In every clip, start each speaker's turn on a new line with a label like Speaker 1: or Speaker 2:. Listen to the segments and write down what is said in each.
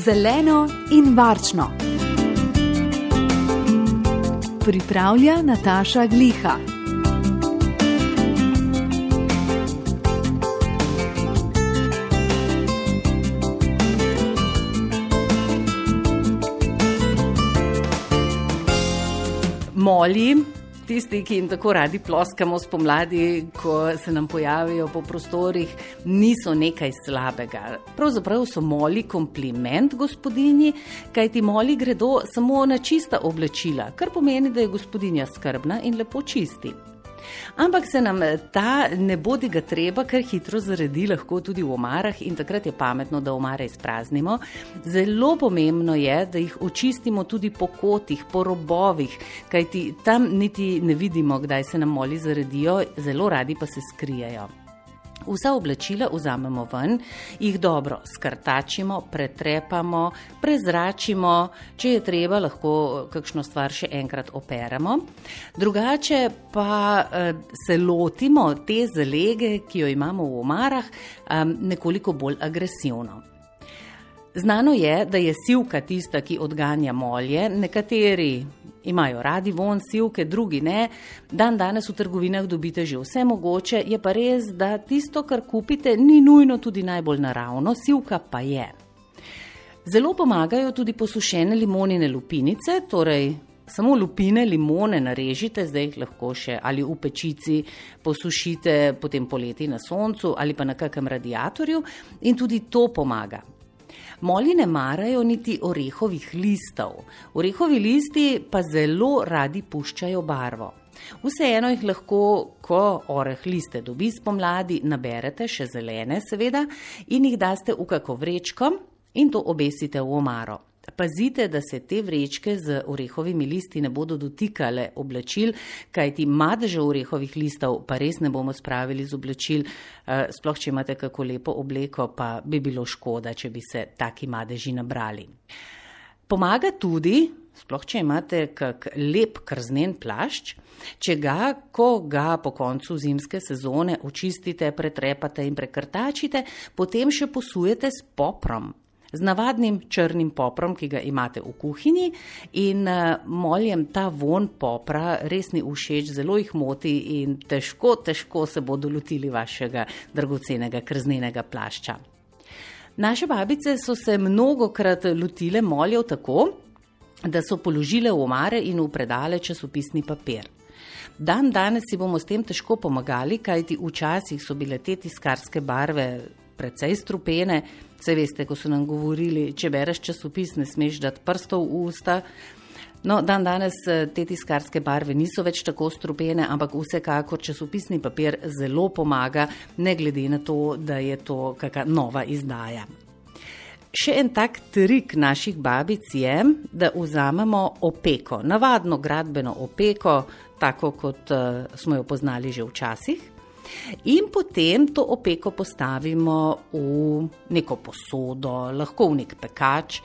Speaker 1: zeleno in varčno. Pripravlja Nataša Gliha.
Speaker 2: Moli, tisti, ki jim tako radi ploskamo spomladi, ko se nam pojavijo po prostorih, niso nekaj slabega. Pravzaprav so moli kompliment gospodinji, kaj ti moli gredo samo na čista oblačila, kar pomeni, da je gospodinja skrbna in lepo čisti. Ampak se nam ta ne bodi ga treba, ker hitro zaredi lahko tudi v omarah in takrat je pametno, da omare izpraznimo. Zelo pomembno je, da jih očistimo tudi po kotih, po robovih, kajti tam niti ne vidimo, kdaj se nam moli zaredijo, zelo radi pa se skrijejo. Vsa oblačila vzamemo ven, jih dobro skrtačimo, pretrepamo, prezračimo, če je treba, lahko kakšno stvar še enkrat operemo. Drugače pa eh, se lotimo te zalege, ki jo imamo v omarah, eh, nekoliko bolj agresivno. Znano je, da je sivka tista, ki odganja molje, nekateri imajo radi von sivke, drugi ne. Dan danes v trgovinah dobite že vse mogoče, je pa res, da tisto, kar kupite, ni nujno tudi najbolj naravno, sivka pa je. Zelo pomagajo tudi posušene limonine lupinice, torej samo lupine, limone narežite, zdaj jih lahko še ali v pečici posušite, potem poleti na soncu ali pa na kakem radiatorju in tudi to pomaga. Moli ne marajo niti orehovih listov. Orehovi listi pa zelo radi puščajo barvo. Vseeno jih lahko, ko oreh liste dobi spomladi, naberete, še zelene seveda, in jih daste v kako vrečko in to obesite v omaro. Pazite, da se te vrečke z orehovimi listi ne bodo dotikale oblačil, kajti madeže orehovih listov pa res ne bomo spravili z oblačil, eh, sploh če imate kako lepo obleko, pa bi bilo škoda, če bi se taki madeži nabrali. Pomaga tudi, sploh če imate kak lep krznen plašč, če ga, ko ga po koncu zimske sezone očistite, pretrepate in prekrtačite, potem še posujete s poprom z navadnim črnim poprom, ki ga imate v kuhinji in uh, moljem ta von popra res ni všeč, zelo jih moti in težko, težko se bodo lotili vašega dragocenega krznenega plašča. Naše babice so se mnogokrat lotile moljev tako, da so položile v omare in v predale časopisni papir. Dan danes si bomo s tem težko pomagali, kajti včasih so bile te tiskarske barve precej strupene. Vse veste, ko so nam govorili, če bereš časopis, ne smeš dati prstov v usta. No, dan danes eh, te tiskarske barve niso več tako strupene, ampak vsekakor časopisni papir zelo pomaga, ne glede na to, da je to kakšna nova izdaja. Še en tak trik naših babic je, da vzamemo opeko, navadno gradbeno opeko, tako kot uh, smo jo poznali že včasih. In potem to opeko postavimo v neko posodo, lahko v nek pekač,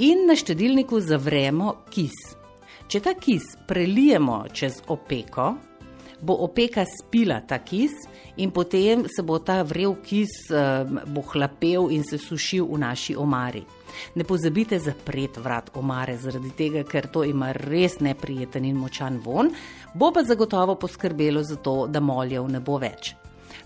Speaker 2: in na štedilniku zavremo kis. Če ta kis prelijemo čez opeko, bo opeka spila ta kis in potem se bo ta vrel kis eh, bo hlapel in se sušil v naši omari. Ne pozabite zapreti vrat omare, zaradi tega, ker to ima res neprijeten in močan von, bo pa zagotovo poskrbelo za to, da moljev ne bo več.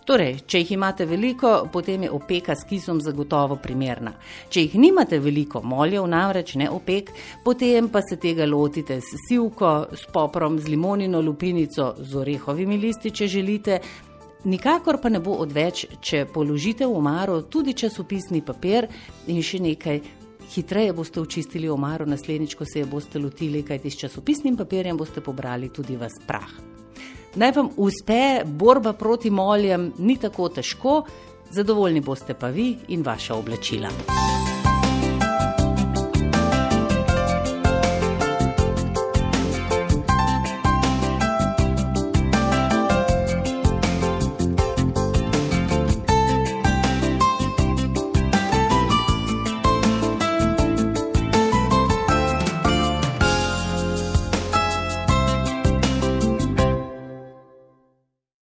Speaker 2: Torej, če jih imate veliko, potem je opeka s kisom zagotovo primerna. Če jih nimate veliko, moljev namreč ne opek, potem pa se tega lotite s sivko, s poprom, z limonino lupinico, z orehovimi listi, če želite. Nikakor pa ne bo odveč, če položite v omaro tudi časopisni papir in še nekaj. Hitreje boste očistili omaro, naslednjič, ko se je boste lotili, kajti s časopisnim papirjem boste pobrali tudi vas prah. Naj vam uspe, borba proti moljem ni tako težko, zadovoljni boste pa vi in vaša oblačila.